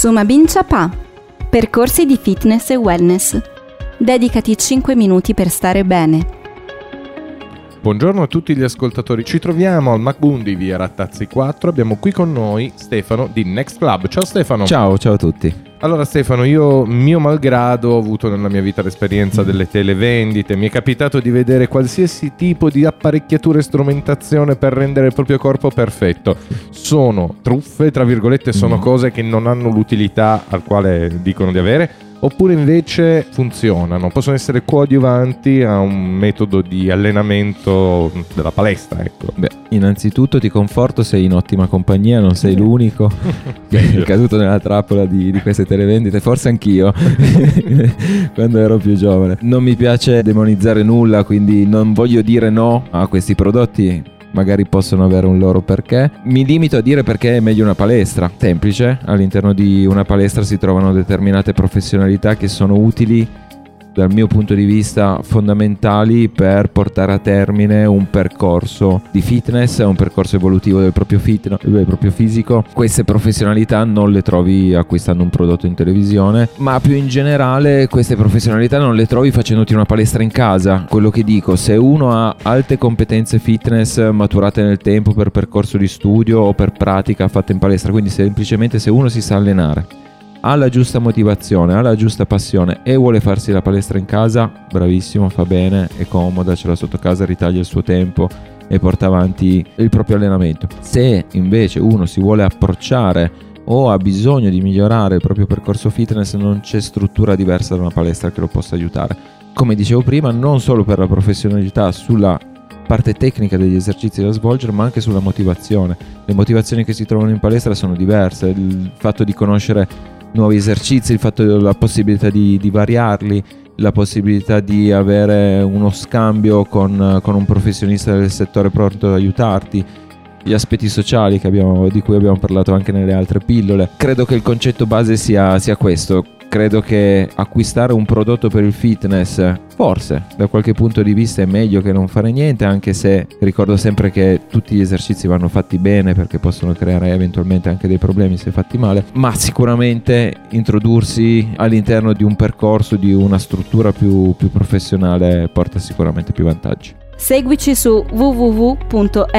Sumabin Chapa. Percorsi di fitness e wellness. Dedicati 5 minuti per stare bene. Buongiorno a tutti gli ascoltatori, ci troviamo al MacBundi via Rattazzi 4, abbiamo qui con noi Stefano di Next Club. Ciao Stefano. Ciao, ciao a tutti. Allora Stefano, io mio malgrado ho avuto nella mia vita l'esperienza delle televendite, mi è capitato di vedere qualsiasi tipo di apparecchiatura e strumentazione per rendere il proprio corpo perfetto. Sono truffe, tra virgolette, sono Mm. cose che non hanno l'utilità al quale dicono di avere. Oppure invece funzionano, possono essere coadiuvanti a un metodo di allenamento della palestra, ecco. Beh, innanzitutto ti conforto, sei in ottima compagnia, non sei l'unico che è caduto nella trappola di, di queste televendite, forse anch'io quando ero più giovane. Non mi piace demonizzare nulla, quindi non voglio dire no a questi prodotti. Magari possono avere un loro perché. Mi limito a dire perché è meglio una palestra. Semplice, all'interno di una palestra si trovano determinate professionalità che sono utili dal mio punto di vista fondamentali per portare a termine un percorso di fitness, un percorso evolutivo del proprio, fit- del proprio fisico. Queste professionalità non le trovi acquistando un prodotto in televisione, ma più in generale queste professionalità non le trovi facendoti una palestra in casa. Quello che dico, se uno ha alte competenze fitness maturate nel tempo per percorso di studio o per pratica fatta in palestra, quindi semplicemente se uno si sa allenare ha la giusta motivazione, ha la giusta passione e vuole farsi la palestra in casa, bravissimo, fa bene, è comoda, ce l'ha sotto casa, ritaglia il suo tempo e porta avanti il proprio allenamento. Se invece uno si vuole approcciare o ha bisogno di migliorare il proprio percorso fitness, non c'è struttura diversa da una palestra che lo possa aiutare. Come dicevo prima, non solo per la professionalità sulla parte tecnica degli esercizi da svolgere, ma anche sulla motivazione. Le motivazioni che si trovano in palestra sono diverse, il fatto di conoscere nuovi esercizi, il fatto la possibilità di, di variarli, la possibilità di avere uno scambio con, con un professionista del settore pronto ad aiutarti, gli aspetti sociali abbiamo- di cui abbiamo parlato anche nelle altre pillole. Credo che il concetto base sia, sia questo. Credo che acquistare un prodotto per il fitness, forse da qualche punto di vista è meglio che non fare niente, anche se ricordo sempre che tutti gli esercizi vanno fatti bene perché possono creare eventualmente anche dei problemi se fatti male, ma sicuramente introdursi all'interno di un percorso, di una struttura più, più professionale porta sicuramente più vantaggi. Seguici su www.mboom.it.